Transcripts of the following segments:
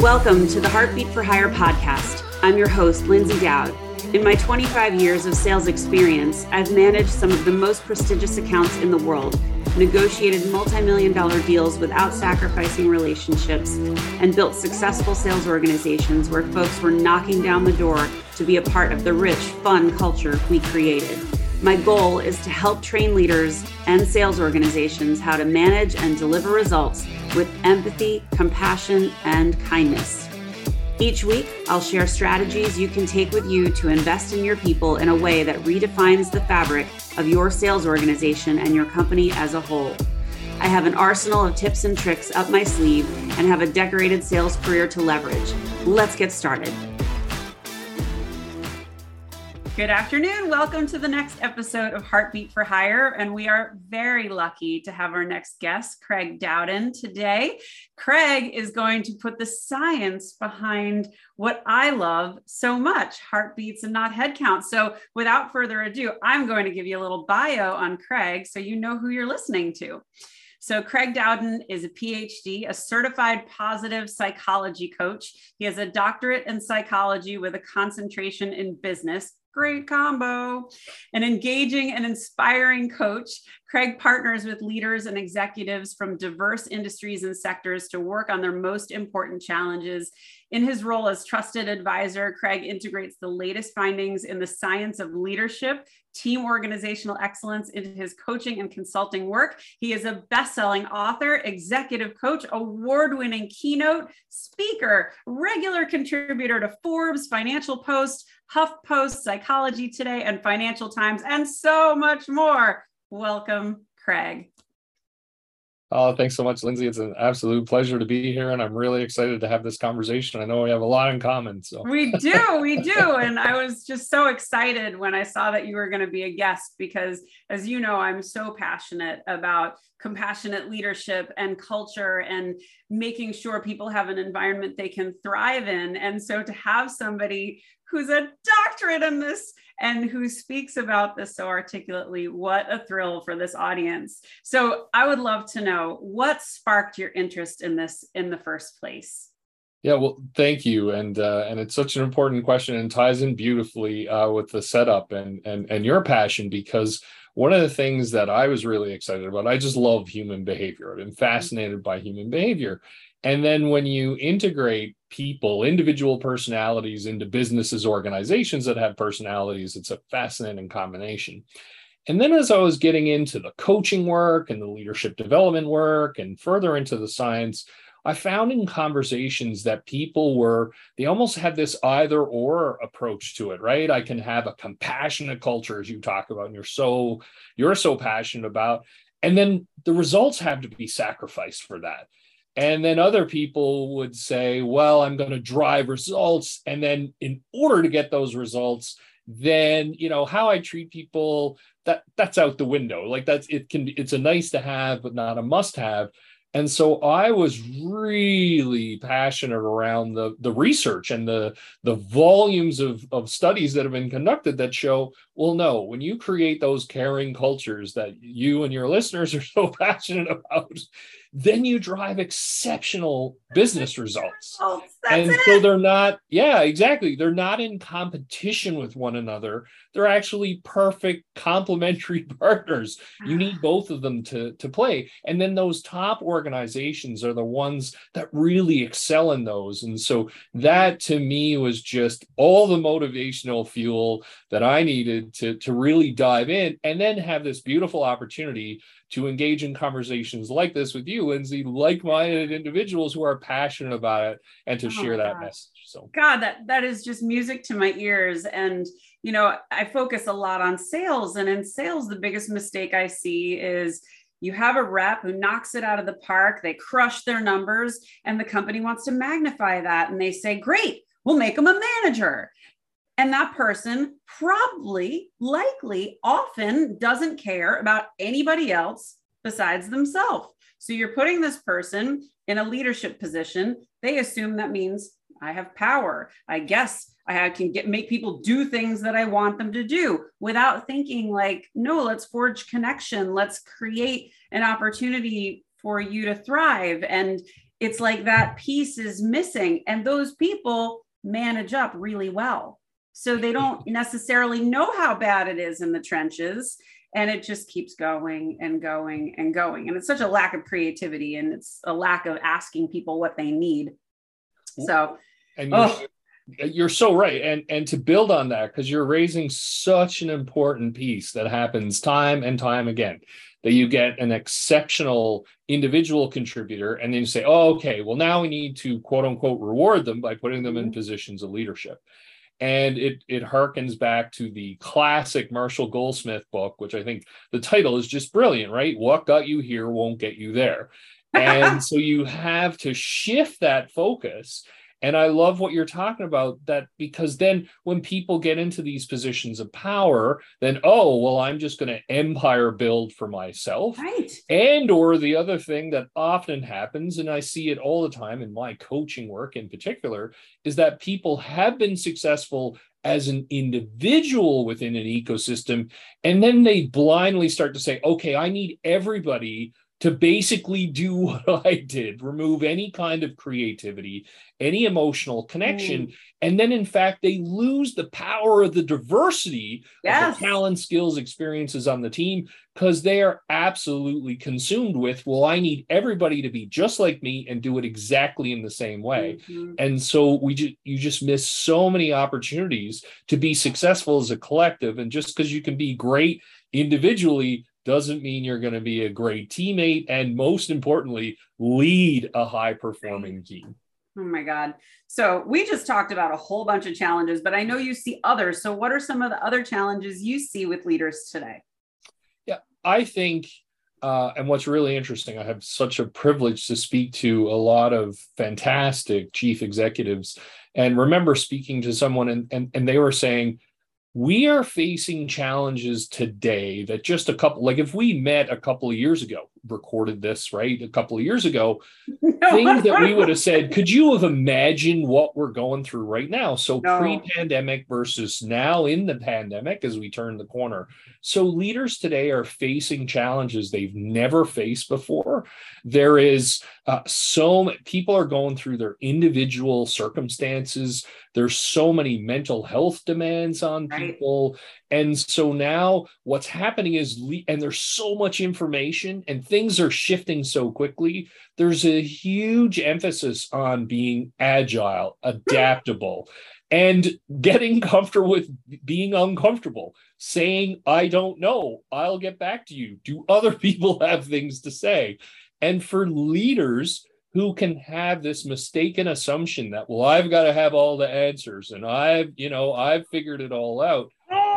Welcome to the Heartbeat for Hire podcast. I'm your host, Lyndsay Dowd. In my 25 years of sales experience, I've managed some of the most prestigious accounts in the world, negotiated multi million dollar deals without sacrificing relationships, and built successful sales organizations where folks were knocking down the door to be a part of the rich, fun culture we created. My goal is to help train leaders and sales organizations how to manage and deliver results with empathy, compassion, and kindness. Each week, I'll share strategies you can take with you to invest in your people in a way that redefines the fabric of your sales organization and your company as a whole. I have an arsenal of tips and tricks up my sleeve and have a decorated sales career to leverage. Let's get started. Good afternoon. Welcome to the next episode of Heartbeat for Hire. And we are very lucky to have our next guest, Craig Dowden, today. Craig is going to put the science behind what I love so much heartbeats and not head count. So, without further ado, I'm going to give you a little bio on Craig so you know who you're listening to. So, Craig Dowden is a PhD, a certified positive psychology coach. He has a doctorate in psychology with a concentration in business Great combo. An engaging and inspiring coach, Craig partners with leaders and executives from diverse industries and sectors to work on their most important challenges. In his role as trusted advisor, Craig integrates the latest findings in the science of leadership, team organizational excellence into his coaching and consulting work. He is a best selling author, executive coach, award winning keynote speaker, regular contributor to Forbes, Financial Post, HuffPost, Psychology Today, and Financial Times, and so much more. Welcome, Craig. Oh, thanks so much, Lyndsay. It's an absolute pleasure to be here, and I'm really excited to have this conversation. I know we have a lot in common. So we do, we do. And I was just so excited when I saw that you were going to be a guest because, as you know, I'm so passionate about compassionate leadership and culture and making sure people have an environment they can thrive in. And so to have somebody who's a doctorate in this and who speaks about this so articulately. What a thrill for this audience. So I would love to know what sparked your interest in this in the first place. Yeah, well, thank you, and uh, and it's such an important question and ties in beautifully uh, with the setup and and and your passion because one of the things that I was really excited about, I just love human behavior. I've been fascinated by human behavior, and then when you integrate people, individual personalities into businesses, organizations that have personalities, it's a fascinating combination. And then as I was getting into the coaching work and the leadership development work and further into the science, I found in conversations that people were, they almost had this either or approach to it, right? I can have a compassionate culture, as you talk about, and you're so, you're so passionate about. And then the results have to be sacrificed for that. And then other people would say, well, I'm going to drive results. And then in order to get those results, then you know how I treat people that that's out the window. Like that's it can it's a nice to have, but not a must have. And so I was really passionate around the, the research and the, the volumes of, of studies that have been conducted that show, well, no, when you create those caring cultures that you and your listeners are so passionate about, then you drive exceptional business results. Oh, and it. so they're not, yeah, exactly. They're not in competition with one another. They're actually perfect complementary partners. You need both of them to, to play. And then those top organizations are the ones that really excel in those. And so that to me was just all the motivational fuel that I needed to, to really dive in and then have this beautiful opportunity to engage in conversations like this with you, Lyndsay, like-minded individuals who are passionate about it and to oh share that God. message. So God, that that is just music to my ears. And you know, I focus a lot on sales. And in sales, the biggest mistake I see is you have a rep who knocks it out of the park, they crush their numbers, and the company wants to magnify that. And they say, Great, we'll make them a manager. And that person probably, likely, often doesn't care about anybody else besides themselves. So you're putting this person in a leadership position. They assume that means I have power. I guess I can get make people do things that I want them to do without thinking like, no, let's forge connection. Let's create an opportunity for you to thrive. And it's like that piece is missing and those people manage up really well so they don't necessarily know how bad it is in the trenches and it just keeps going and going and going and it's such a lack of creativity and it's a lack of asking people what they need so and you're, oh. you're so right and and to build on that because you're raising such an important piece that happens time and time again that you get an exceptional individual contributor and then you say oh okay well now we need to quote unquote reward them by putting them in mm-hmm. positions of leadership and it it harkens back to the classic Marshall Goldsmith book, which I think the title is just brilliant, right? What got you here won't get you there. And so you have to shift that focus and I love what you're talking about that because then when people get into these positions of power, then, oh, well, I'm just going to empire build for myself. Right. And or the other thing that often happens, and I see it all the time in my coaching work in particular, is that people have been successful as an individual within an ecosystem. And then they blindly start to say, okay, I need everybody to basically do what I did, remove any kind of creativity, any emotional connection. Mm. And then, in fact, they lose the power of the diversity yes. of the talent, skills, experiences on the team because they are absolutely consumed with, well, I need everybody to be just like me and do it exactly in the same way. Mm-hmm. And so we just you just miss so many opportunities to be successful as a collective. And just because you can be great individually doesn't mean you're going to be a great teammate and most importantly lead a high performing team. Oh my god. So we just talked about a whole bunch of challenges but i know you see others. So what are some of the other challenges you see with leaders today? Yeah i think uh, and what's really interesting, I have such a privilege to speak to a lot of fantastic chief executives. And remember speaking to someone, and, and, and they were saying, we are facing challenges today that just a couple like if we met a couple of years ago recorded this right a couple of years ago things that we would have said could you have imagined what we're going through right now? So no. pre-pandemic versus now in the pandemic as we turn the corner. So leaders today are facing challenges they've never faced before. There is uh, so people are going through their individual circumstances. There's so many mental health demands on right. people and so now what's happening is and there's so much information and things are shifting so quickly there's a huge emphasis on being agile adaptable and getting comfortable with being uncomfortable saying i don't know. I'll get back to you. Do other people have things to say? And for leaders who can have this mistaken assumption that well i've got to have all the answers and i've you know i've figured it all out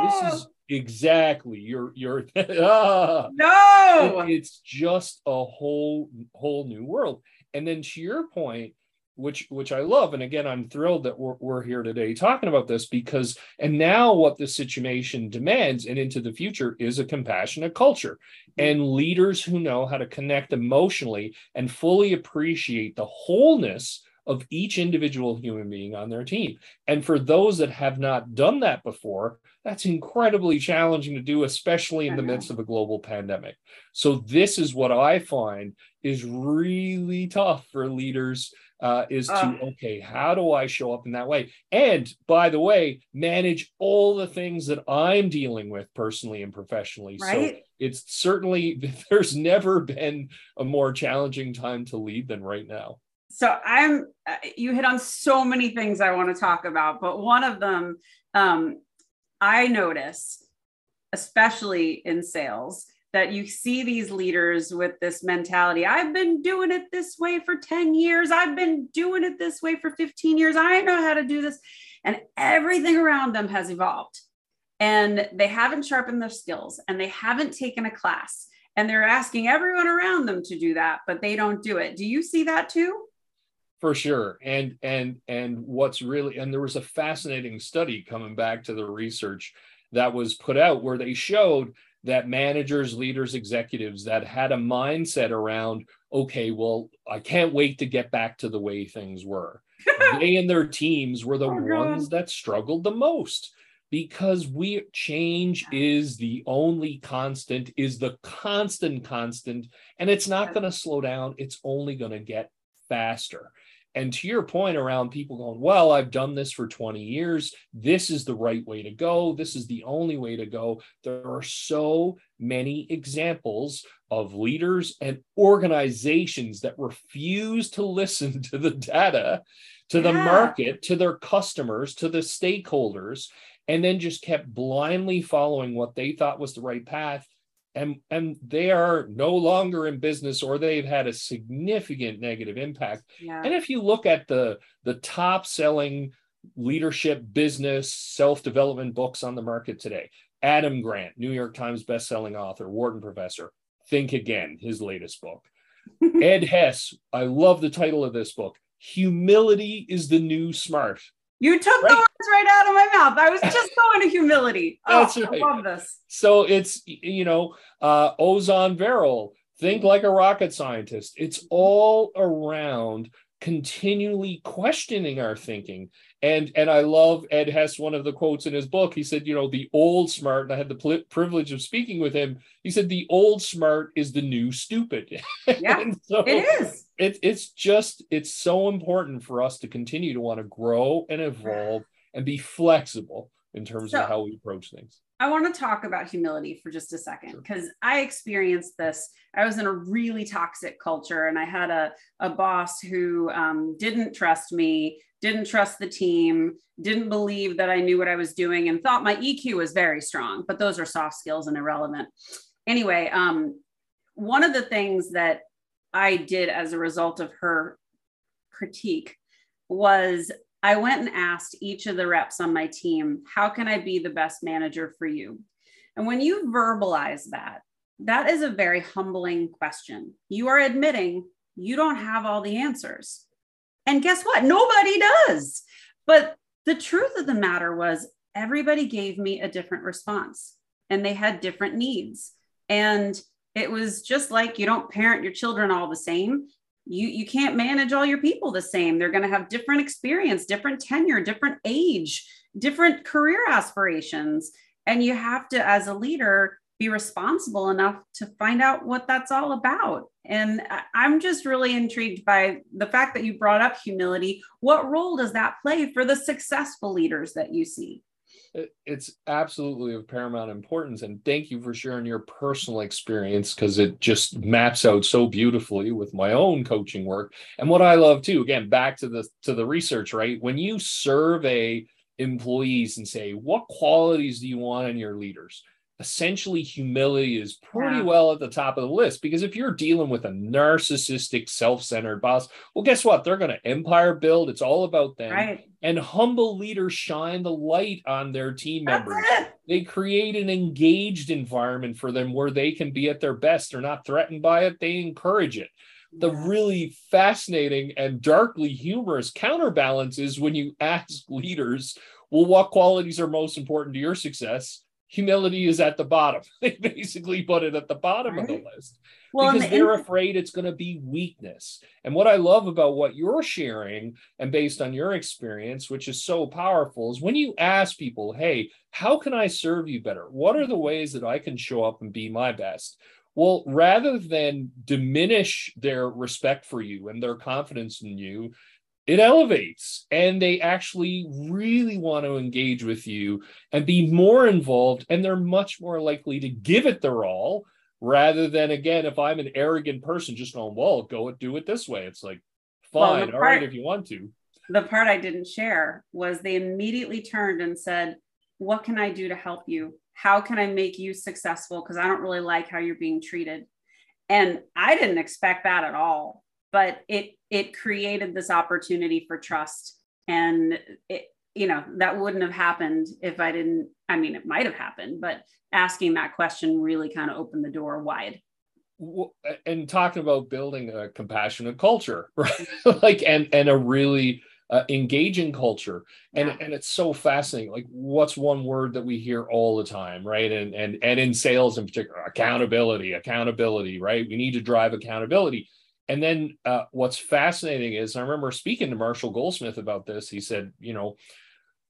this is exactly your your ah, no. It's just a whole whole new world. And then to your point which which I love. And again, I'm thrilled that we're, we're here today talking about this because and now what the situation demands and into the future is a compassionate culture and leaders who know how to connect emotionally and fully appreciate the wholeness of each individual human being on their team. And for those that have not done that before, that's incredibly challenging to do, especially in the midst of a global pandemic. So, this is what I find is really tough for leaders uh, is to uh, okay how do i show up in that way and by the way manage all the things that i'm dealing with personally and professionally right? so it's certainly there's never been a more challenging time to lead than right now so i'm uh, you hit on so many things i want to talk about but one of them um, i notice especially in sales that you see these leaders with this mentality I've been doing it this way for 10 years. I've been doing it this way for 15 years. I know how to do this. And everything around them has evolved. And they haven't sharpened their skills and they haven't taken a class. And they're asking everyone around them to do that, but they don't do it. Do you see that too? For sure. And and and what's really and there was a fascinating study coming back to the research that was put out where they showed that managers, leaders, executives that had a mindset around, okay, well, I can't wait to get back to the way things were. they and their teams were the oh, ones God. that struggled the most because we change is the only constant, is the constant constant, and it's not going to slow down. It's only going to get faster. And to your point around people going, well, I've done this for 20 years. This is the right way to go. This is the only way to go. There are so many examples of leaders and organizations that refuse to listen to the data, to the yeah. market, to their customers, to the stakeholders, and then just kept blindly following what they thought was the right path and and they are no longer in business or they've had a significant negative impact. Yeah. and if you look at the the top selling leadership business self-development books on the market today adam grant new york times best-selling author wharton professor think again his latest book. Ed hess i love the title of this book. Humility is the new smart you took right. the words right out of my mouth. I was just going to humility. Oh, That's right. I love this. So it's you know, uh, Ozan Varol, think like a rocket scientist. It's all around continually questioning our thinking and and i love ed hess one of the quotes in his book he said you know the old smart and i had the privilege of speaking with him he said the old smart is the new stupid yeah so it is it, it's just it's so important for us to continue to want to grow and evolve and be flexible in terms so, of how we approach things I want to talk about humility for just a second because sure. I experienced this. I was in a really toxic culture and I had a, a boss who um, didn't trust me, didn't trust the team, didn't believe that I knew what I was doing, and thought my EQ was very strong, but those are soft skills and irrelevant. Anyway, um, one of the things that I did as a result of her critique was I went and asked each of the reps on my team, how can I be the best manager for you? And when you verbalize that, that is a very humbling question. You are admitting you don't have all the answers. And guess what? Nobody does. But the truth of the matter was, everybody gave me a different response and they had different needs. And it was just like you don't parent your children all the same. You you can't manage all your people the same. They're going to have different experience different tenure different age different career aspirations. And you have to as a leader be responsible enough to find out what that's all about. And i'm just really intrigued by the fact that you brought up humility. What role does that play for the successful leaders that you see it's absolutely of paramount importance and thank you for sharing your personal experience because it just maps out so beautifully with my own coaching work. And what i love too again back to the to the research right? When you survey employees and say what qualities do you want in your leaders essentially humility is pretty yeah. well at the top of the list because if you're dealing with a narcissistic self-centered boss well guess what? They're going to empire build. It's all about them. Right. and humble leaders shine the light on their team members. they create an engaged environment for them where they can be at their best. They're not threatened by it. They encourage it. The really fascinating and darkly humorous counterbalance is when you ask leaders well what qualities are most important to your success humility is at the bottom. They basically put it at the bottom right. of the list well, because the they're afraid it's going to be weakness. And what I love about what you're sharing and based on your experience, which is so powerful, is when you ask people, hey, how can I serve you better? What are the ways that I can show up and be my best? Well, rather than diminish their respect for you and their confidence in you, it elevates and they actually really want to engage with you and be more involved and they're much more likely to give it their all rather than again if i'm an arrogant person just going well go and do it this way. It's like fine well, part, all right if you want to. The part i didn't share was they immediately turned and said what can i do to help you? How can i make you successful? Because i don't really like how you're being treated. And i didn't expect that at all but it it created this opportunity for trust. And it you know that wouldn't have happened if i didn't i mean it might have happened but asking that question really kind of opened the door wide. And talking about building a compassionate culture right? Like and and a really uh, engaging culture. And yeah. and it's so fascinating. Like what's one word that we hear all the time right? And and and in sales in particular accountability accountability right? We need to drive accountability and then uh, what's fascinating is I remember speaking to Marshall Goldsmith about this. He said, you know,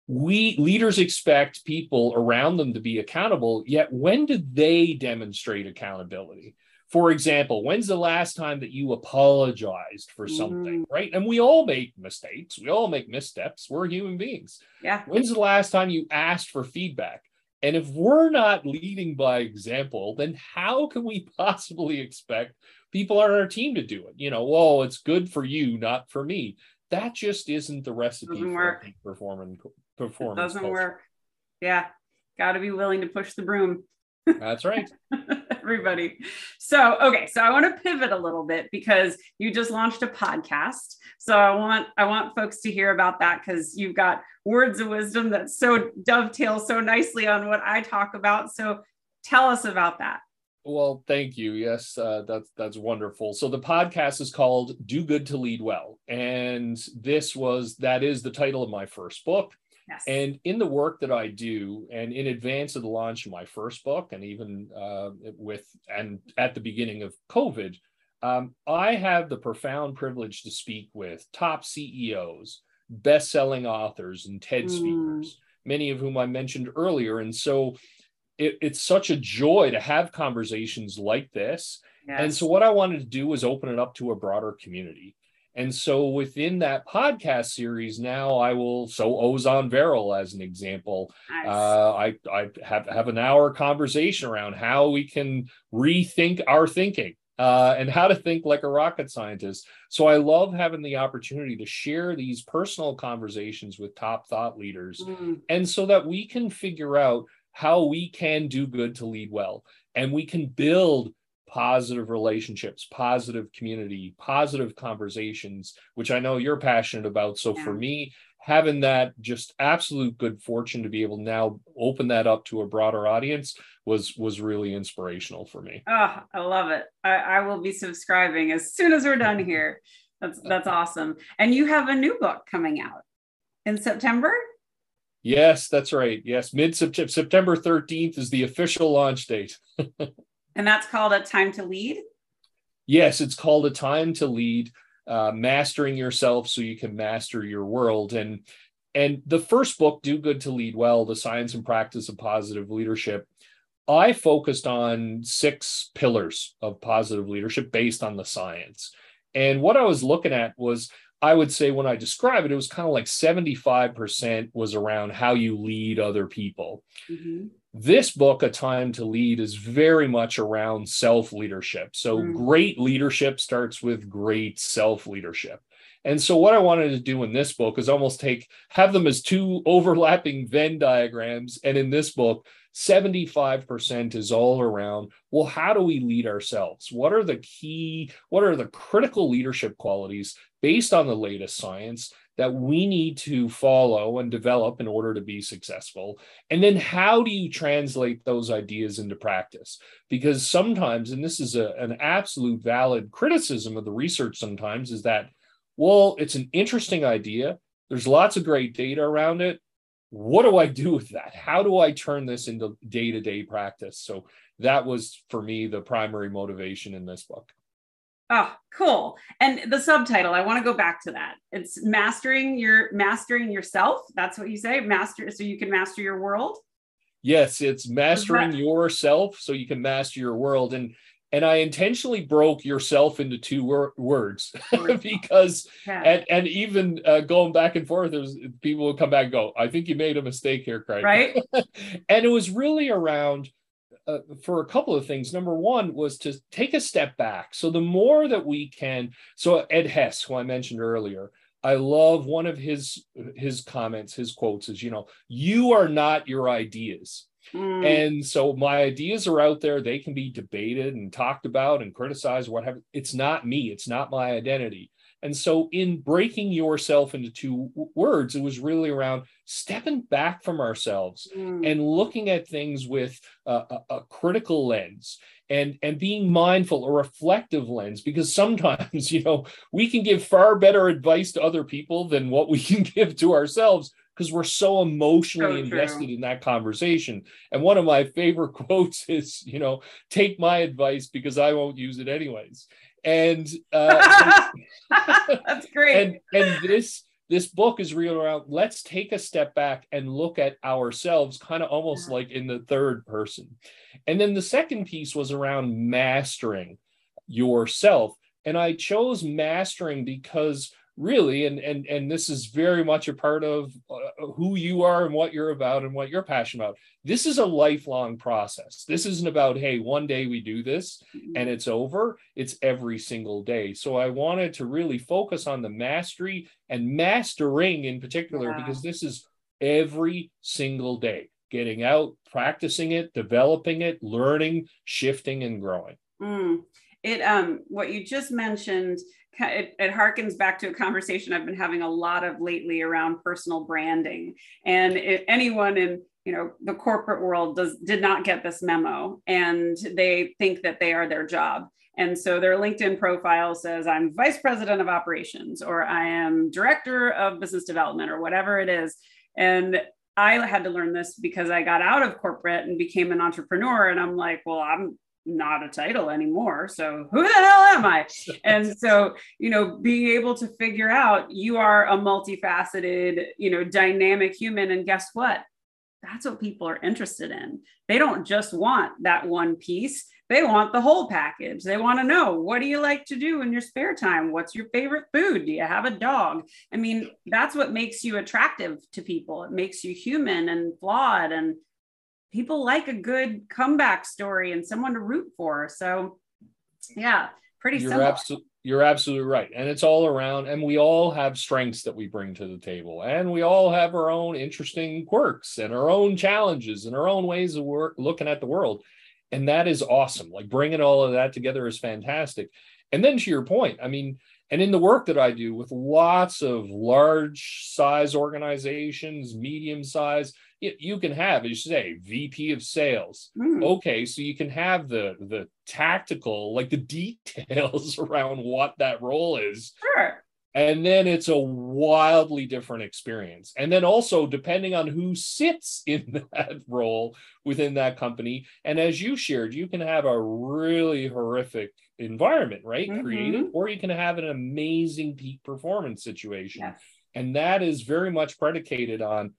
we leaders expect people around them to be accountable, yet when did they demonstrate accountability? for example, when's the last time that you apologized for something, mm. right? And we all make mistakes. We all make missteps. We're human beings. Yeah. When's the last time you asked for feedback? And if we're not leading by example, then how can we possibly expect people on our team to do it? You know, well, it's good for you, not for me. That just isn't the recipe doesn't for work. performance. Performance it doesn't culture. work. Yeah, got to be willing to push the broom. That's right. Everybody. So, okay, so I want to pivot a little bit because you just launched a podcast. So I want I want folks to hear about that cuz you've got words of wisdom that so dovetail so nicely on what I talk about. So tell us about that. Well, thank you. Yes, uh, that's that's wonderful. So the podcast is called "Do Good to Lead Well," and this was that is the title of my first book. Yes. And in the work that I do, and in advance of the launch of my first book, and even uh, with and at the beginning of COVID, um, I have the profound privilege to speak with top CEOs, best-selling authors, and TED mm. speakers, many of whom I mentioned earlier. And so, it, it's such a joy to have conversations like this. Yes. And so, what I wanted to do was open it up to a broader community. And so within that podcast series, now I will so Ozan Varol as an example. Nice. Uh, I I have have an hour conversation around how we can rethink our thinking uh, and how to think like a rocket scientist. So I love having the opportunity to share these personal conversations with top thought leaders, mm. and so that we can figure out how we can do good to lead well, and we can build positive relationships, positive community, positive conversations, which I know you're passionate about. So yeah. for me, having that just absolute good fortune to be able to now open that up to a broader audience was was really inspirational for me. Oh, I love it. I, I will be subscribing as soon as we're done here. That's that's awesome. And you have a new book coming out in September? Yes, that's right. Yes, mid September 13th is the official launch date. And that's called A Time to Lead? Yes, it's called A Time to Lead, uh, Mastering Yourself So You Can Master Your World. And and the first book, Do Good to Lead Well, The Science and Practice of Positive Leadership, I focused on six pillars of positive leadership based on the science. And what I was looking at was, I would say when I describe it, it was kind of like 75% was around how you lead other people. Mm-hmm this book a time to lead is very much around self leadership so mm. great leadership starts with great self leadership and so what i wanted to do in this book is almost take have them as two overlapping venn diagrams. And in this book 75% is all around well how do we lead ourselves? What are the key what are the critical leadership qualities based on the latest science that we need to follow and develop in order to be successful? And then how do you translate those ideas into practice? Because sometimes, and this is a, an absolute valid criticism of the research sometimes, is that, well, it's an interesting idea. There's lots of great data around it. What do I do with that? How do I turn this into day to day practice? So that was for me the primary motivation in this book. Oh, cool. And the subtitle, I want to go back to that. It's mastering your mastering yourself. That's what you say. Master so you can master your world. Yes, it's mastering that- yourself so you can master your world. And and I intentionally broke yourself into two wor- words because yeah. and and even uh, going back and forth, there's people would come back and go, I think you made a mistake here, Craig. Right. and it was really around uh, for a couple of things. Number one was to take a step back. So the more that we can, so Ed Hess, who I mentioned earlier, I love one of his his comments, his quotes is, you know, you are not your ideas. Mm. And so my ideas are out there. They can be debated and talked about and criticized, what have it's not me, it's not my identity. And so, in breaking yourself into two words, it was really around stepping back from ourselves mm. and looking at things with a, a, a, critical lens and, and being mindful, a reflective lens, because sometimes, you know, we can give far better advice to other people than what we can give to ourselves because we're so emotionally so invested in that conversation. And one of my favorite quotes is, you know, take my advice because I won't use it anyways. And uh, that's great. And and this this book is real around let's take a step back and look at ourselves kind of almost like in the third person. And then the second piece was around mastering yourself. And i chose mastering because really and and and this is very much a part of uh, who you are and what you're about and what you're passionate about this is a lifelong process this isn't about hey one day we do this and mm-hmm. it's over it's every single day so i wanted to really focus on the mastery and mastering in particular yeah. because this is every single day getting out practicing it developing it learning shifting and growing mm. it um what you just mentioned it, it harkens back to a conversation I've been having a lot of lately around personal branding. And it, anyone in you know the corporate world does did not get this memo, and they think that they are their job. And so their LinkedIn profile says, I'm vice president of operations, or I am director of business development, or whatever it is. And I had to learn this because I got out of corporate and became an entrepreneur. And I'm like, well, I'm not a title anymore. So who the hell am I? And so, you know, being able to figure out you are a multifaceted, you know, dynamic human. And guess what? That's what people are interested in. They don't just want that one piece. They want the whole package. They want to know what do you like to do in your spare time? What's your favorite food? Do you have a dog? I mean, that's what makes you attractive to people. It makes you human and flawed and people like a good comeback story and someone to root for. So, yeah, pretty you're simple. Absolutely, you're absolutely right. And it's all around, and we all have strengths that we bring to the table, and we all have our own interesting quirks and our own challenges and our own ways of work, looking at the world. And that is awesome. Like bringing all of that together is fantastic. And then to your point, I mean, and in the work that I do with lots of large size organizations, medium size, you can have, as you say, VP of sales. Mm. Okay, so you can have the the tactical, like the details around what that role is. Sure. And then it's a wildly different experience. And then also, depending on who sits in that role within that company, and as you shared, you can have a really horrific environment, right? Mm-hmm. Created, or you can have an amazing peak performance situation. Yes. And that is very much predicated on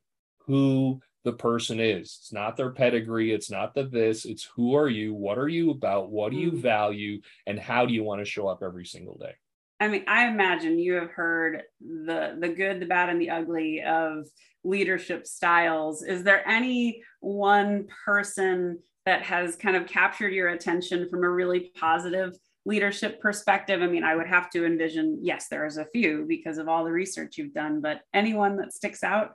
who the person is. It's not their pedigree. It's not the this. It's who are you? What are you about? What do you mm. value? And how do you want to show up every single day? I mean, I imagine you have heard the the good, the bad, and the ugly of leadership styles. Is there any one person that has kind of captured your attention from a really positive leadership perspective? I mean, I would have to envision, yes, there is a few because of all the research you've done, but anyone that sticks out?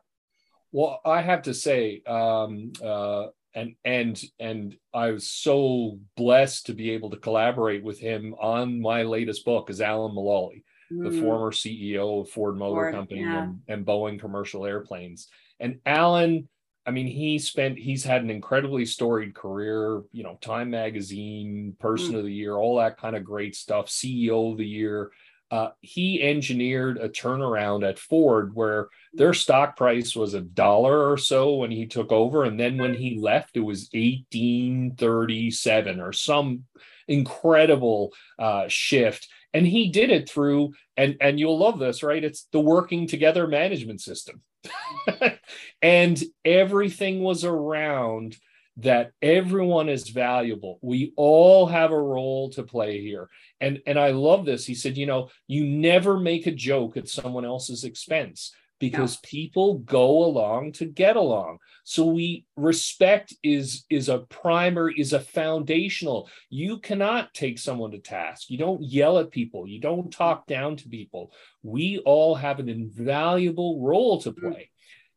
Well, I have to say, um, uh, and and and I was so blessed to be able to collaborate with him on my latest book is Alan Mulally, mm. the former CEO of Ford Motor Ford, Company yeah. and, and Boeing Commercial Airplanes. And Alan, I mean, he spent he's had an incredibly storied career, you know, Time Magazine, Person mm. of the Year, all that kind of great stuff, CEO of the Year uh, he engineered a turnaround at Ford where their stock price was a dollar or so when he took over. And then when he left, it was 1837 or some incredible uh, shift. And he did it through, and, and you'll love this, right? It's the working together management system. and everything was around that everyone is valuable. We all have a role to play here. And and I love this. He said, you know, you never make a joke at someone else's expense because no. people go along to get along. So we respect is is a primer is a foundational. You cannot take someone to task. You don't yell at people. You don't talk down to people. We all have an invaluable role to mm. play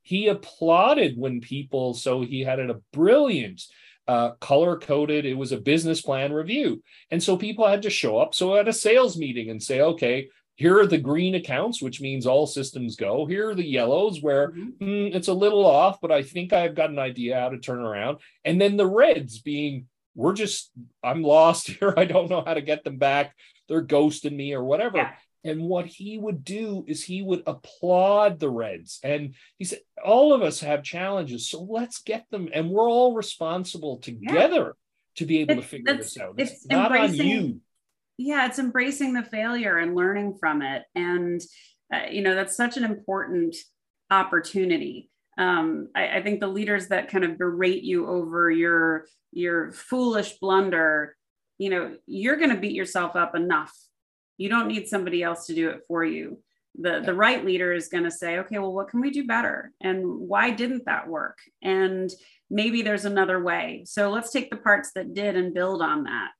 he applauded when people so he had it a brilliant uh, color coded it was a business plan review. And so people had to show up. So at a sales meeting and say okay here are the green accounts which means all systems go. Here are the yellows where mm-hmm. mm, it's a little off but i think i've got an idea how to turn around. And then the reds being we're just i'm lost here. I don't know how to get them back. They're ghosting me or whatever. Yeah. And what he would do is he would applaud the Reds. And he said, All of us have challenges. So let's get them. And we're all responsible together yeah. to be able it's, to figure this out. It's, it's not on you. Yeah, it's embracing the failure and learning from it. And uh, you know that's such an important opportunity um, I, I think the leaders that kind of berate you over your your foolish blunder you know you're going to beat yourself up enough you don't need somebody else to do it for you. The the right leader is going to say okay well what can we do better? And why didn't that work? And maybe there's another way. So let's take the parts that did and build on that.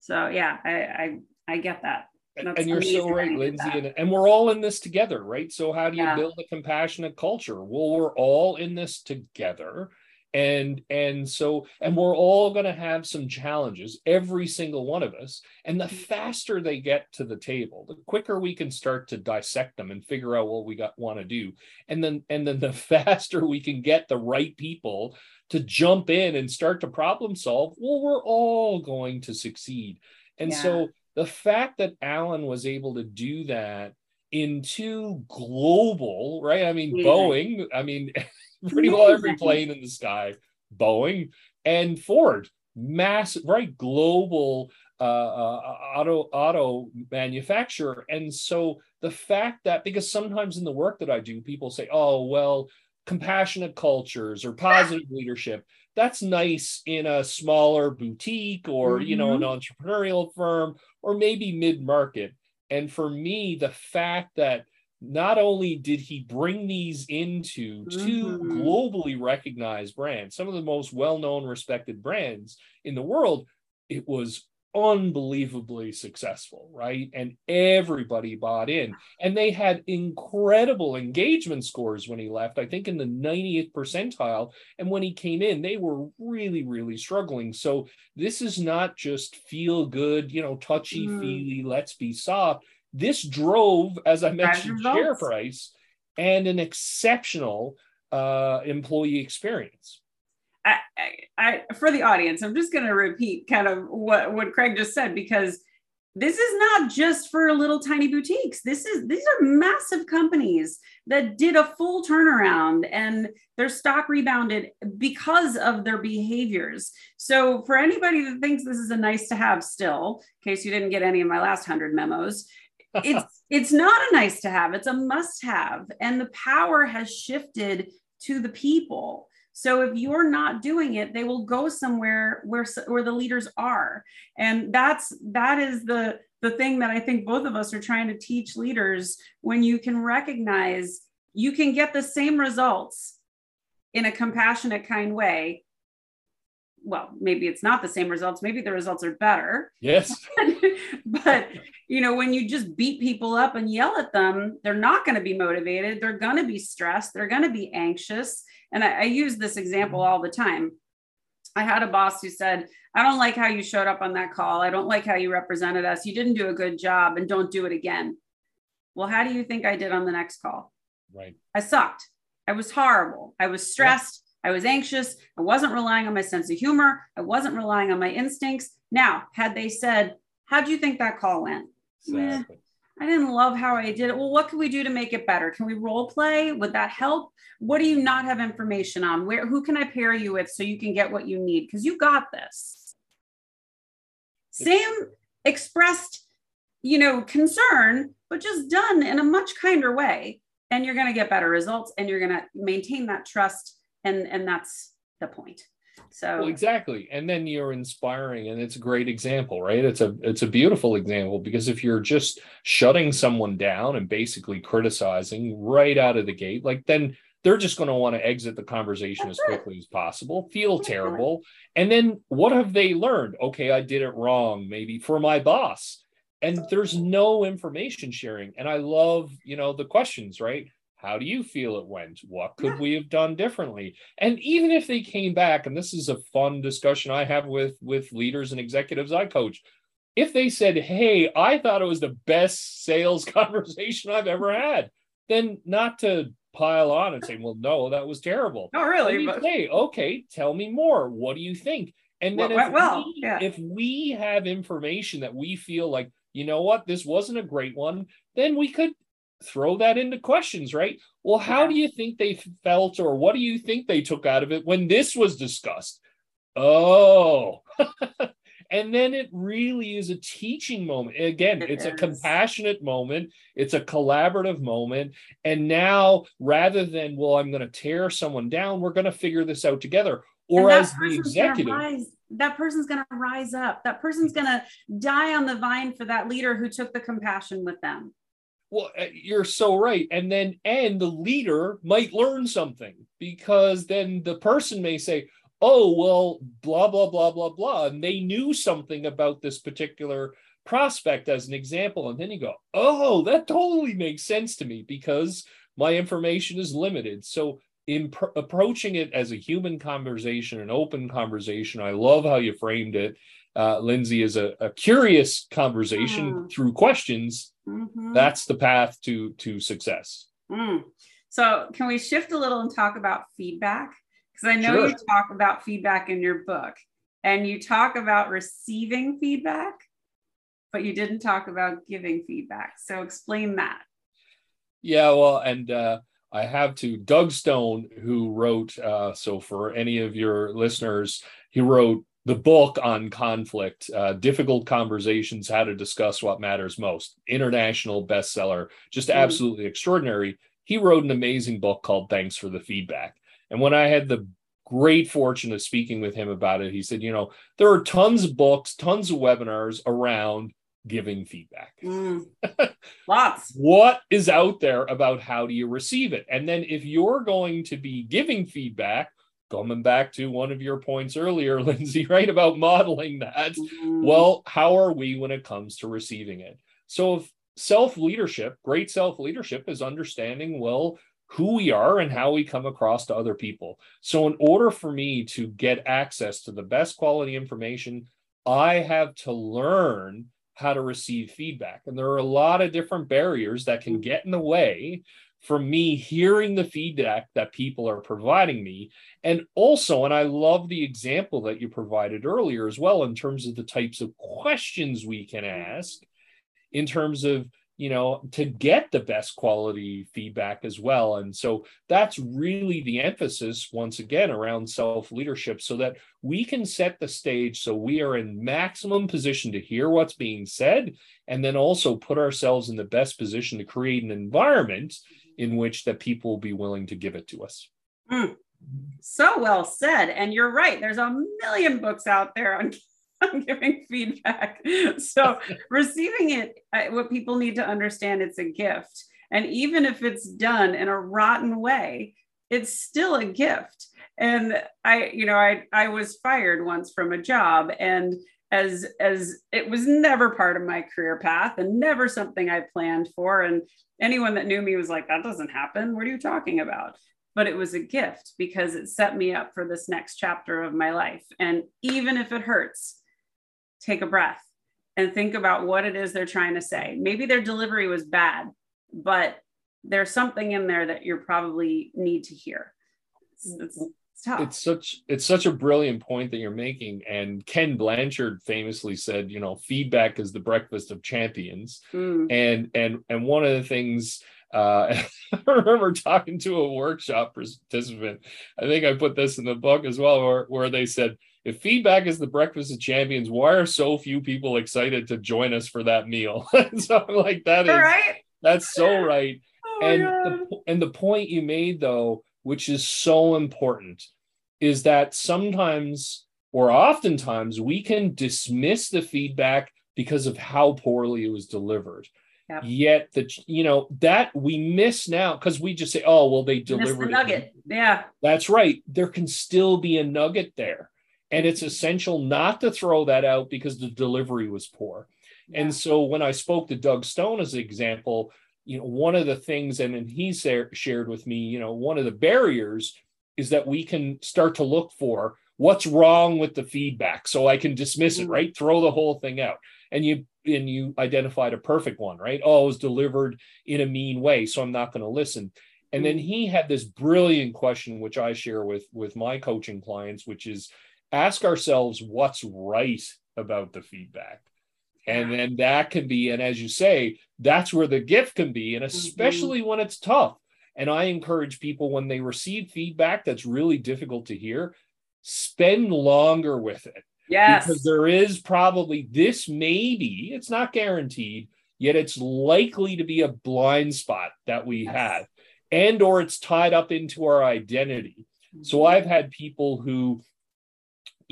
So yeah i i, I get that. That's and you're so right lyndsay and, and, we're all in this together right? So how do you yeah. build a compassionate culture? Well we're all in this together and and so and we're all going to have some challenges every single one of us. And the faster they get to the table the quicker we can start to dissect them and figure out what we got want to do. And then and then the faster we can get the right people to jump in and start to problem solve well we're all going to succeed. And yeah. so the fact that alan was able to do that into global right i mean boeing i mean pretty well every plane in the sky, Boeing and Ford, massive, right, global uh, uh, auto auto manufacturer. And so the fact that because sometimes in the work that I do, people say, "Oh, well, compassionate cultures or positive leadership." That's nice in a smaller boutique or mm-hmm. you know an mm-hmm. entrepreneurial firm or maybe mid market. And for me, the fact that not only did he bring these into mm-hmm. two globally recognized brands, some of the most well known, respected brands in the world, it was unbelievably successful, right? And everybody bought in. And they had incredible engagement scores when he left, I think in the 90th percentile. And when he came in, they were really, really struggling. So this is not just feel good, you know, touchy feely, mm. let's be soft this drove, as I mentioned, share price and an exceptional uh, employee experience. I, I, I, for the audience, I'm just going to repeat kind of what, what Craig just said because this is not just for little tiny boutiques. This is these are massive companies that did a full turnaround and their stock rebounded because of their behaviors. So for anybody that thinks this is a nice to have still, in case you didn't get any of my last 100 memos, it's it's not a nice to have it's a must have and the power has shifted to the people so if you're not doing it they will go somewhere where where the leaders are. And that's that is the the thing that i think both of us are trying to teach leaders. When you can recognize you can get the same results in a compassionate kind way well maybe it's not the same results maybe the results are better. Yes. But you know when you just beat people up and yell at them they're not going to be motivated they're going to be stressed they're going to be anxious. And I, I use this example mm-hmm. all the time. I had a boss who said i don't like how you showed up on that call. I don't like how you represented us. You didn't do a good job and don't do it again. Well how do you think i did on the next call? Right. I sucked. I was horrible. I was stressed I was anxious. I wasn't relying on my sense of humor. I wasn't relying on my instincts. Now, had they said, How do you think that call went? Exactly. I didn't love how I did it. Well, what can we do to make it better? Can we role play? Would that help? What do you not have information on? Where who can I pair you with so you can get what you need? Because you got this. Same expressed, you know, concern, but just done in a much kinder way. And you're going to get better results and you're going to maintain that trust and and that's the point. So well, exactly. And then you're inspiring and it's a great example right? It's a it's a beautiful example because if you're just shutting someone down and basically criticizing right out of the gate like then they're just going to want to exit the conversation as quickly as possible feel terrible. And then what have they learned? Okay i did it wrong maybe for my boss. And there's no information sharing. And i love you know the questions right how do you feel it went? What could we have done differently? And even if they came back, and this is a fun discussion I have with with leaders and executives I coach, if they said, "Hey, I thought it was the best sales conversation I've ever had," then not to pile on and say, "Well, no, that was terrible." Oh, really? But... Hey, okay, tell me more. What do you think? And then well, if, well, we, yeah. if we have information that we feel like, you know what, this wasn't a great one, then we could throw that into questions, right? Well, how do you think they felt, or what do you think they took out of it when this was discussed? Oh, and then it really is a teaching moment again It it's a compassionate moment it's a collaborative moment and now rather than well i'm going to tear someone down we're going to figure this out together or as the executive that person's going to rise up. That person's going to die on the vine for that leader who took the compassion with them. Well, uh, you're so right. And then, and the leader might learn something because then the person may say, oh, well, blah, blah, blah, blah, blah. And they knew something about this particular prospect as an example. And then you go, oh, that totally makes sense to me because my information is limited. So, in pr- approaching it as a human conversation, an open conversation, I love how you framed it. Uh, Lyndsay is a, a curious conversation Mm. through questions Mhm. that's the path to to success Mm. So, can we shift a little and talk about feedback? Because I know you talk about feedback in your book and you talk about receiving feedback, but you didn't talk about giving feedback. So, explain that. yeah well and uh i have to doug stone who wrote uh so for any of your listeners he wrote the book on conflict uh, difficult conversations how to discuss what matters most international bestseller just Mm. absolutely extraordinary he wrote an amazing book called thanks for the feedback and when i had the great fortune of speaking with him about it he said you know there are tons of books tons of webinars around giving feedback Mm. Lots. what is out there about how do you receive it and then if you're going to be giving feedback coming back to one of your points earlier lyndsay right about modeling that. Mm. well how are we when it comes to receiving it? So if self leadership great self leadership is understanding well who we are and how we come across to other people. So in order for me to get access to the best quality information i have to learn how to receive feedback. And there are a lot of different barriers that can get in the way from me hearing the feedback that people are providing me. And also, and I love the example that you provided earlier as well, in terms of the types of questions we can ask, in terms of, you know, to get the best quality feedback as well. And so that's really the emphasis, once again, around self leadership, so that we can set the stage so we are in maximum position to hear what's being said, and then also put ourselves in the best position to create an environment in which that people will be willing to give it to us. Mm. So well said. And you're right. There's a million books out there on, on giving feedback. So receiving it, what people need to understand, it's a gift. And even if it's done in a rotten way, it's still a gift. And I, you know, I I was fired once from a job and as as it was never part of my career path and never something I planned for. And anyone that knew me was like, that doesn't happen. What are you talking about? but it was a gift because it set me up for this next chapter of my life. And even if it hurts, take a breath and think about what it is they're trying to say. Maybe their delivery was bad, but there's something in there that you probably need to hear. It's, it's, it's tough. it's such it's such a brilliant point that you're making and ken blanchard famously said you know feedback is the breakfast of champions Mm. and and and one of the things uh, I remember talking to a workshop participant. I think I put this in the book as well, where, where they said, if feedback is the breakfast of champions, why are so few people excited to join us for that meal? so I'm like, that is right. that's so right. Oh and the, and the point you made though, which is so important, is that sometimes or oftentimes we can dismiss the feedback because of how poorly it was delivered. Yep. Yet the you know that we miss now because we just say, oh well, they the delivered it. nugget. Yeah. That's right. There can still be a nugget there. And it's essential not to throw that out because the delivery was poor. Yeah. And so when I spoke to Doug Stone as an example, you know, one of the things, and, and he shared with me, you know, one of the barriers is that we can start to look for what's wrong with the feedback so I can dismiss it, Mhm. right? Throw the whole thing out. And you and you identified a perfect one, right? Oh, it was delivered in a mean way, so I'm not going to listen. And then he had this brilliant question, which I share with with my coaching clients, which is ask ourselves what's right about the feedback. And then that can be, and as you say, that's where the gift can be, and especially when it's tough. And I encourage people when they receive feedback that's really difficult to hear, spend longer with it. Yes. Because there is probably this maybe, it's not guaranteed, yet it's likely to be a blind spot that we Yes. had and or it's tied up into our identity. So Mm-hmm. I've had people who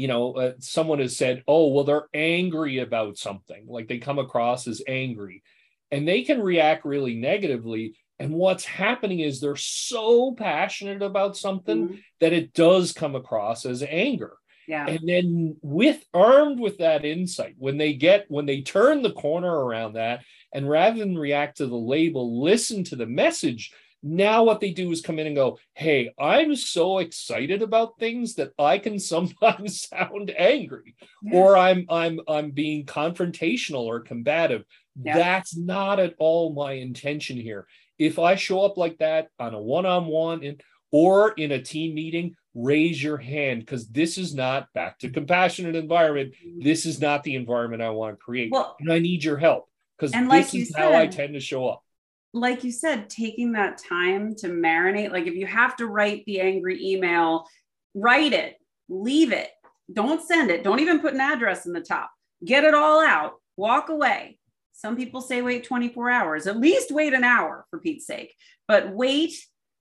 you know, uh, someone has said, "Oh, well they're angry about something." Like they come across as angry and they can react really negatively and what's happening is they're so passionate about something Mhm. that it does come across as anger. Yeah. And then with armed with that insight, when they get when they turn the corner around that and rather than react to the label, listen to the message, now what they do is come in and go, "Hey, I'm so excited about things that I can sometimes sound angry Yeah. or I'm I'm I'm being confrontational or combative." That's not at all my intention here. If I show up like that on a one-on-one in, or in a team meeting, raise your hand because this is not back to compassionate environment. Mm-hmm. This is not the environment I want to create. Well- and I need your help because like this you is how I tend to show up. Like you said, taking that time to marinate, like if you have to write the angry email, write it, leave it, don't send it, don't even put an address in the top, get it all out, walk away. Some people say wait 24 hours, at least wait an hour for Pete's sake, but wait,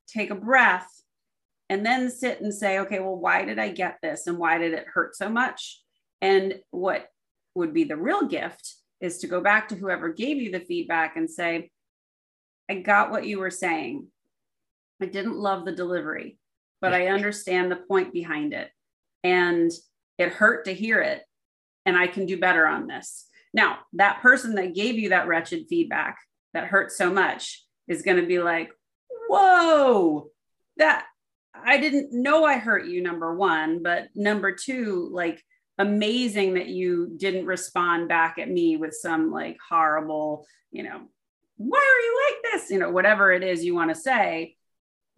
take a breath, and then sit and say, okay, well, why did I get this? And why did it hurt so much? And what would be the real gift is to go back to whoever gave you the feedback and say, I got what you were saying. I didn't love the delivery, but I understand the point behind it. And it hurt to hear it. And I can do better on this. Now, that person that gave you that wretched feedback that hurt so much is going to be like, whoa, that I didn't know I hurt you, number one. But number two, like, amazing that you didn't respond back at me with some like horrible, you know, why are you like this? You know, whatever it is you want to say.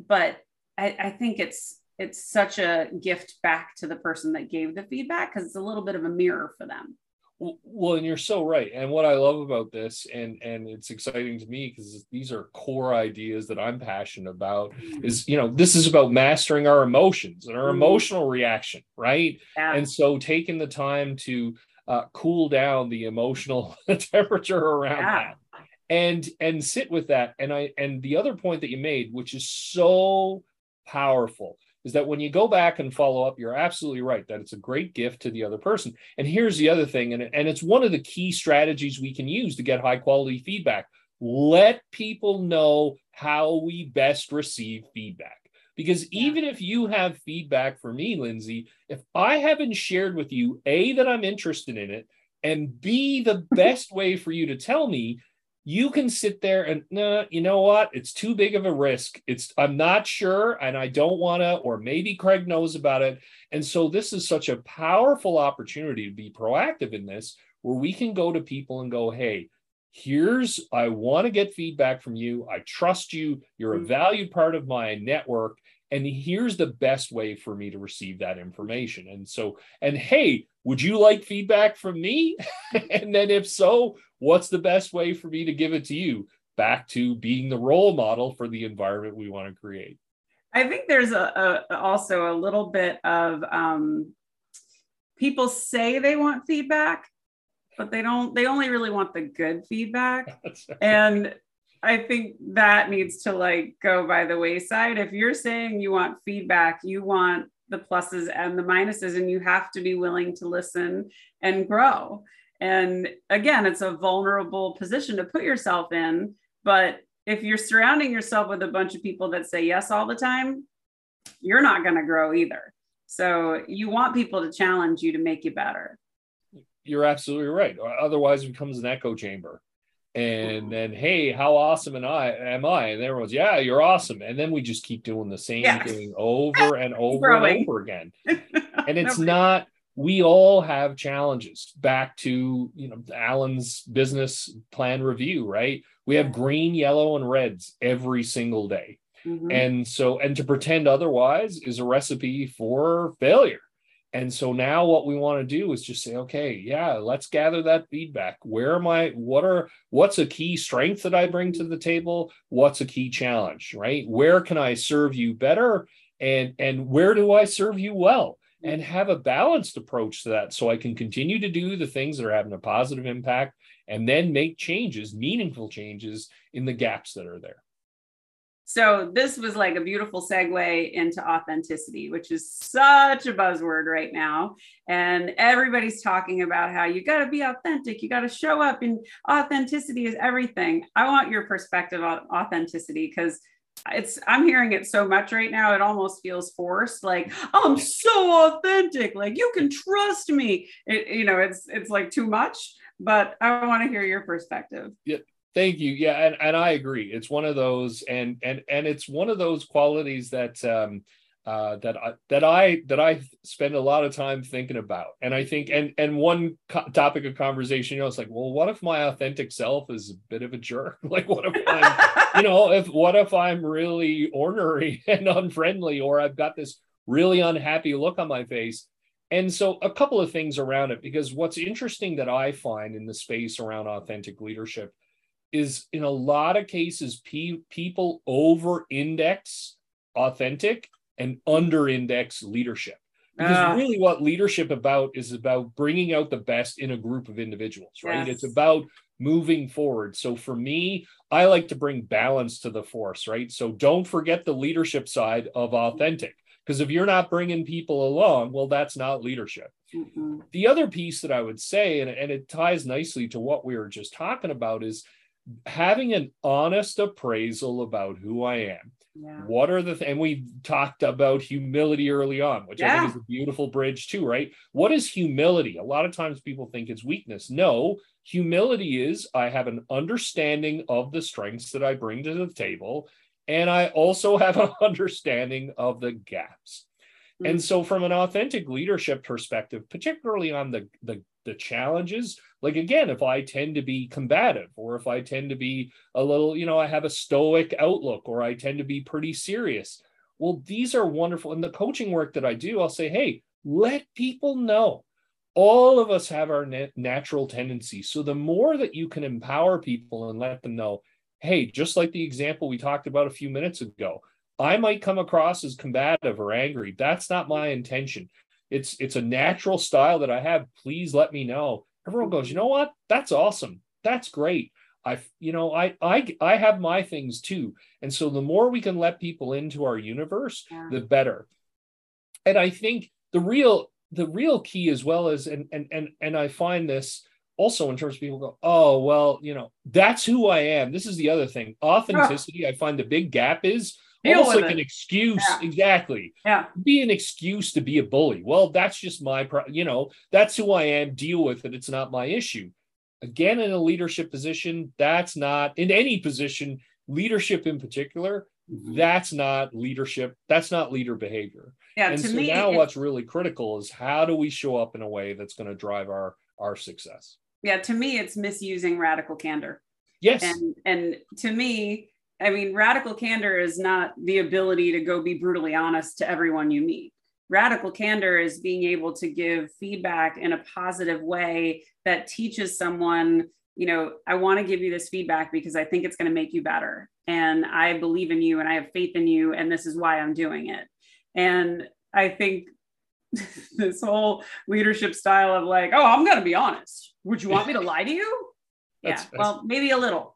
But I, I think it's it's such a gift back to the person that gave the feedback because it's a little bit of a mirror for them. Well- and you're so right. And what I love about this, and and it's exciting to me because these are core ideas that I'm passionate about. Is you know this is about mastering our emotions and our Mhm. emotional reaction, right? Yeah. And so taking the time to uh, cool down the emotional temperature around Yeah. that, and and sit with that. And I and the other point that you made, which is so powerful, is that when you go back and follow up, you're absolutely right that it's a great gift to the other person. And here's the other thing, and, and it's one of the key strategies we can use to get high quality feedback. Let people know how we best receive feedback. Because even if you have feedback for me, Lyndsay, if I haven't shared with you, A, that I'm interested in it, and B, the best way for you to tell me, you can sit there and no, you know what? It's too big of a risk. It's I'm not sure and I don't want to, or maybe Craig knows about it. And so this is such a powerful opportunity to be proactive in this, where we can go to people and go, hey, here's I want to get feedback from you. I trust you. You're a Mhm. valued part of my network. And here's the best way for me to receive that information. And so, and hey, would you like feedback from me? and then if so, what's the best way for me to give it to you? Back to being the role model for the environment we want to create. I think there's a, a also a little bit of um, people say they want feedback, but they don't. They only really want the good feedback, and I think that needs to like go by the wayside. If you're saying you want feedback, you want the pluses and the minuses, and you have to be willing to listen and grow. And again, it's a vulnerable position to put yourself in, but if you're surrounding yourself with a bunch of people that say yes all the time, you're not going to grow either. So you want people to challenge you to make you better. You're absolutely right. Otherwise, it becomes an echo chamber. And then, hey, how awesome am I? Am I? And everyone's, yeah, you're awesome. And then we just keep doing the same Yeah. thing over and over growing. and over again. And it's not. We all have challenges. Back to you know Alan's business plan review, right? We have green, yellow, and reds every single day. Mhm. And so, and to pretend otherwise is a recipe for failure. And so now what we want to do is just say, okay, yeah, let's gather that feedback. Where am I? What are, what's a key strength that I bring to the table? What's a key challenge, right? Where can I serve you better? And, and where do I serve you well? And mm-hmm. have a balanced approach to that so I can continue to do the things that are having a positive impact and then make changes, meaningful changes in the gaps that are there. So this was like a beautiful segue into authenticity, which is such a buzzword right now. And everybody's talking about how you got to be authentic, you got to show up, and authenticity is everything. I want your perspective on authenticity because it's I'm hearing it so much right now, it almost feels forced. Like I'm so authentic, like you can trust me. It, you know, it's it's like too much. But I want to hear your perspective. Yeah, Thank you. Yeah, and, and I agree. It's one of those, and and and it's one of those qualities that um, uh, that I that I that I spend a lot of time thinking about. And I think, and and one co- topic of conversation, you know, it's like, well, what if my authentic self is a bit of a jerk? like, what if I'm, you know, if what if I'm really ornery and unfriendly, or I've got this really unhappy look on my face? And so, a couple of things around it, because what's interesting that I find in the space around authentic leadership is in a lot of cases pe- people over index authentic and under index leadership because uh, really what leadership about is about bringing out the best in a group of individuals right yes. it's about moving forward so for me i like to bring balance to the force right so don't forget the leadership side of authentic because if you're not bringing people along well that's not leadership mm-hmm. the other piece that i would say and, and it ties nicely to what we were just talking about is having an honest appraisal about who I am. Yeah. What are the th- and we talked about humility early on, which yeah. I think is a beautiful bridge too, right? What is humility? A lot of times people think it's weakness. No, humility is I have an understanding of the strengths that I bring to the table, and I also have an understanding of the gaps. Mm-hmm. And so, from an authentic leadership perspective, particularly on the, the the challenges. Like again if i tend to be combative or if i tend to be a little you know i have a stoic outlook or i tend to be pretty serious. Well these are wonderful. In the coaching work that i do i'll say hey let people know. All of us have our natural tendencies. So the more that you can empower people and let them know hey just like the example we talked about a few minutes ago i might come across as combative or angry. That's not my intention it's it's a natural style that I have. Please let me know. Everyone goes, you know what? That's awesome. That's great. I you know I I I have my things too. And so the more we can let people into our universe, yeah. the better. And I think the real the real key as well as and and and and I find this also in terms of people go, oh well, you know, that's who I am. This is the other thing. Authenticity, I find the big gap is Deal almost like it. an excuse. Yeah. exactly. Yeah. Be an excuse to be a bully. Well that's just my pro- you know that's who i am. Deal with it. It's not my issue. Again in a leadership position that's not in any position leadership in particular mm-hmm. that's not leadership. That's not leader behavior. Yeah and so me, now what's really critical is how do we show up in a way that's going to drive our our success? Yeah to me it's misusing radical candor. Yes. And and to me I mean, radical candor is not the ability to go be brutally honest to everyone you meet. Radical candor is being able to give feedback in a positive way that teaches someone, you know, I want to give you this feedback because I think it's going to make you better. And I believe in you and I have faith in you. And this is why I'm doing it. And I think this whole leadership style of like, oh, I'm going to be honest. Would you want me to lie to you? yeah. Well, maybe a little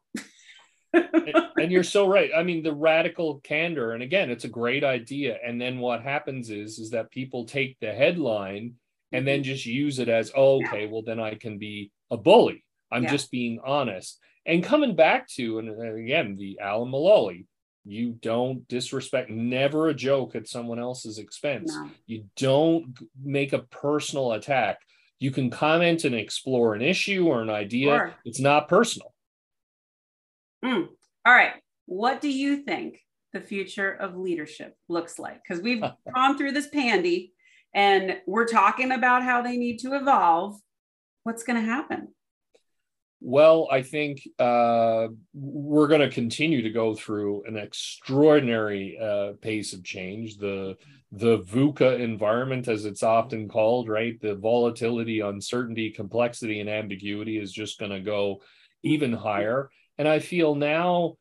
and you're so right. I mean, the radical candor, and again, it's a great idea. And then what happens is, is that people take the headline and then mm-hmm. just use it as, oh, okay, well, then I can be a bully. I'm yeah. just being honest. And coming back to, and again, the Alan Mulally, you don't disrespect, never a joke at someone else's expense. No. You don't make a personal attack. You can comment and explore an issue or an idea. Sure. It's not personal. Mm. All right. What do you think the future of leadership looks like? Because we've gone through this pandy and we're talking about how they need to evolve. What's going to happen? Well, I think uh, we're going to continue to go through an extraordinary uh, pace of change. The the VUCA environment, as it's often called, right? The volatility, uncertainty, complexity, and ambiguity is just going to go even higher. And I feel now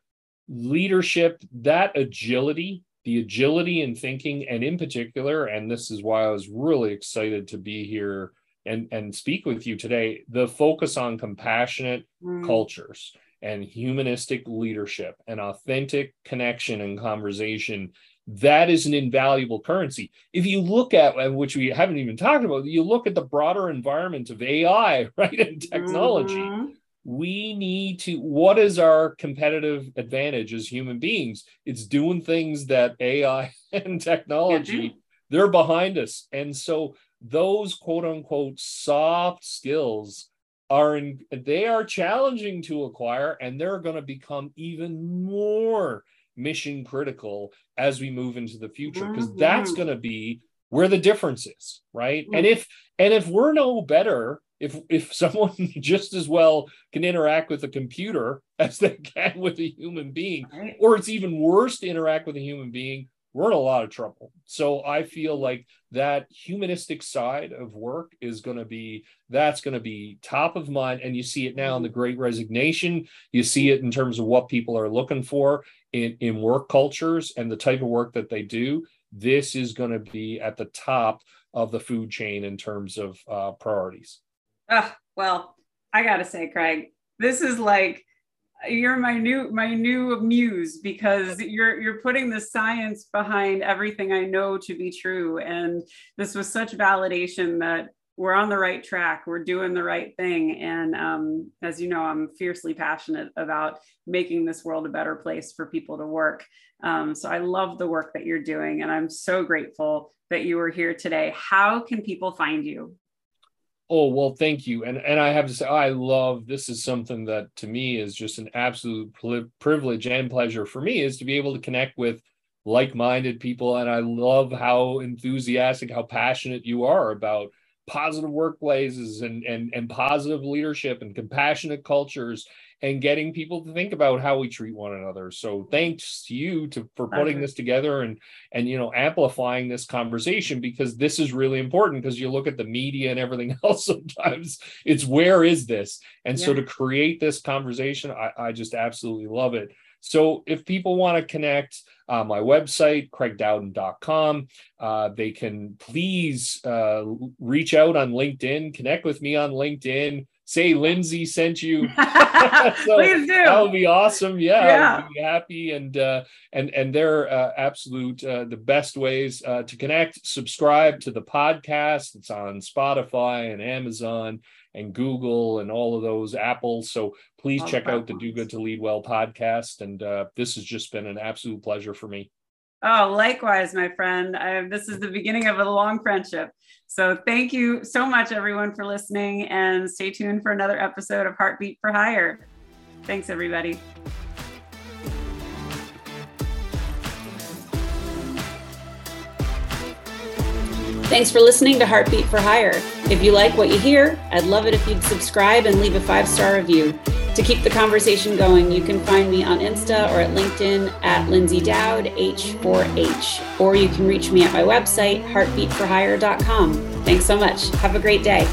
leadership, that agility the agility in thinking, and in particular, and this is why I was really excited to be here and, and speak with you today, the focus on compassionate mm. cultures and humanistic leadership and authentic connection and conversation that is an invaluable currency. If you look at which we haven't even talked about, you look at the broader environment of AI, right, and technology. Mm-hmm we need to what is our competitive advantage as human beings it's doing things that ai and technology mm-hmm. they're behind us and so those quote unquote soft skills are in they are challenging to acquire and they're going to become even more mission critical as we move into the future because mm-hmm. that's going to be where the difference is right mm-hmm. and if and if we're no better if if someone just as well can interact with a computer as they can with a human being right. or it's even worse to interact with a human being we're in a lot of trouble so i feel like that humanistic side of work is going to be that's going to be top of mind and you see it now in the mm-hmm. great resignation you see it in terms of what people are looking for in in work cultures and the type of work that they do this is going to be at the top of the food chain in terms of uh, priorities well, I gotta say, Craig, this is like you're my new my new muse because you're you're putting the science behind everything I know to be true. And this was such validation that we're on the right track we're doing the right thing. And um, as you know i'm fiercely passionate about making this world a better place for people to work. Um, so i love the work that you're doing and i'm so grateful that you were here today. How can people find you? Oh well, thank you, and and I have to say I love this is something that to me is just an absolute privilege and pleasure for me is to be able to connect with like-minded people, and I love how enthusiastic, how passionate you are about positive workplaces and and and positive leadership and compassionate cultures and getting people to think about how we treat one another. So thanks to you to for putting this together and and you know amplifying this conversation because this is really important because you look at the media and everything else sometimes it's where is this? And yeah. so to create this conversation, I, I just absolutely love it. So if people want to connect, uh, my website, craigdowden.com, uh, they can please uh, reach out on LinkedIn, connect with me on LinkedIn say Lyndsay sent you. so Please do. That would be awesome. Yeah, yeah. I'd be happy and uh, and and they're uh, absolute uh, the best ways uh, to connect. Subscribe to the podcast. It's on Spotify and Amazon and Google and all of those Apples. So please all check out the Do Good to Lead Well podcast. And uh, this has just been an absolute pleasure for me. Oh, likewise, my friend. I, this is the beginning of a long friendship. So thank you so much, everyone, for listening, and stay tuned for another episode of Heartbeat for Hire. Thanks, everybody. Thanks for listening to Heartbeat for Hire. If you like what you hear, I'd love it if you'd subscribe and leave a five star review. To keep the conversation going, you can find me on Insta or at LinkedIn at Lyndsay Dowd H4H, or you can reach me at my website, heartbeatforhire.com. Thanks so much. Have a great day.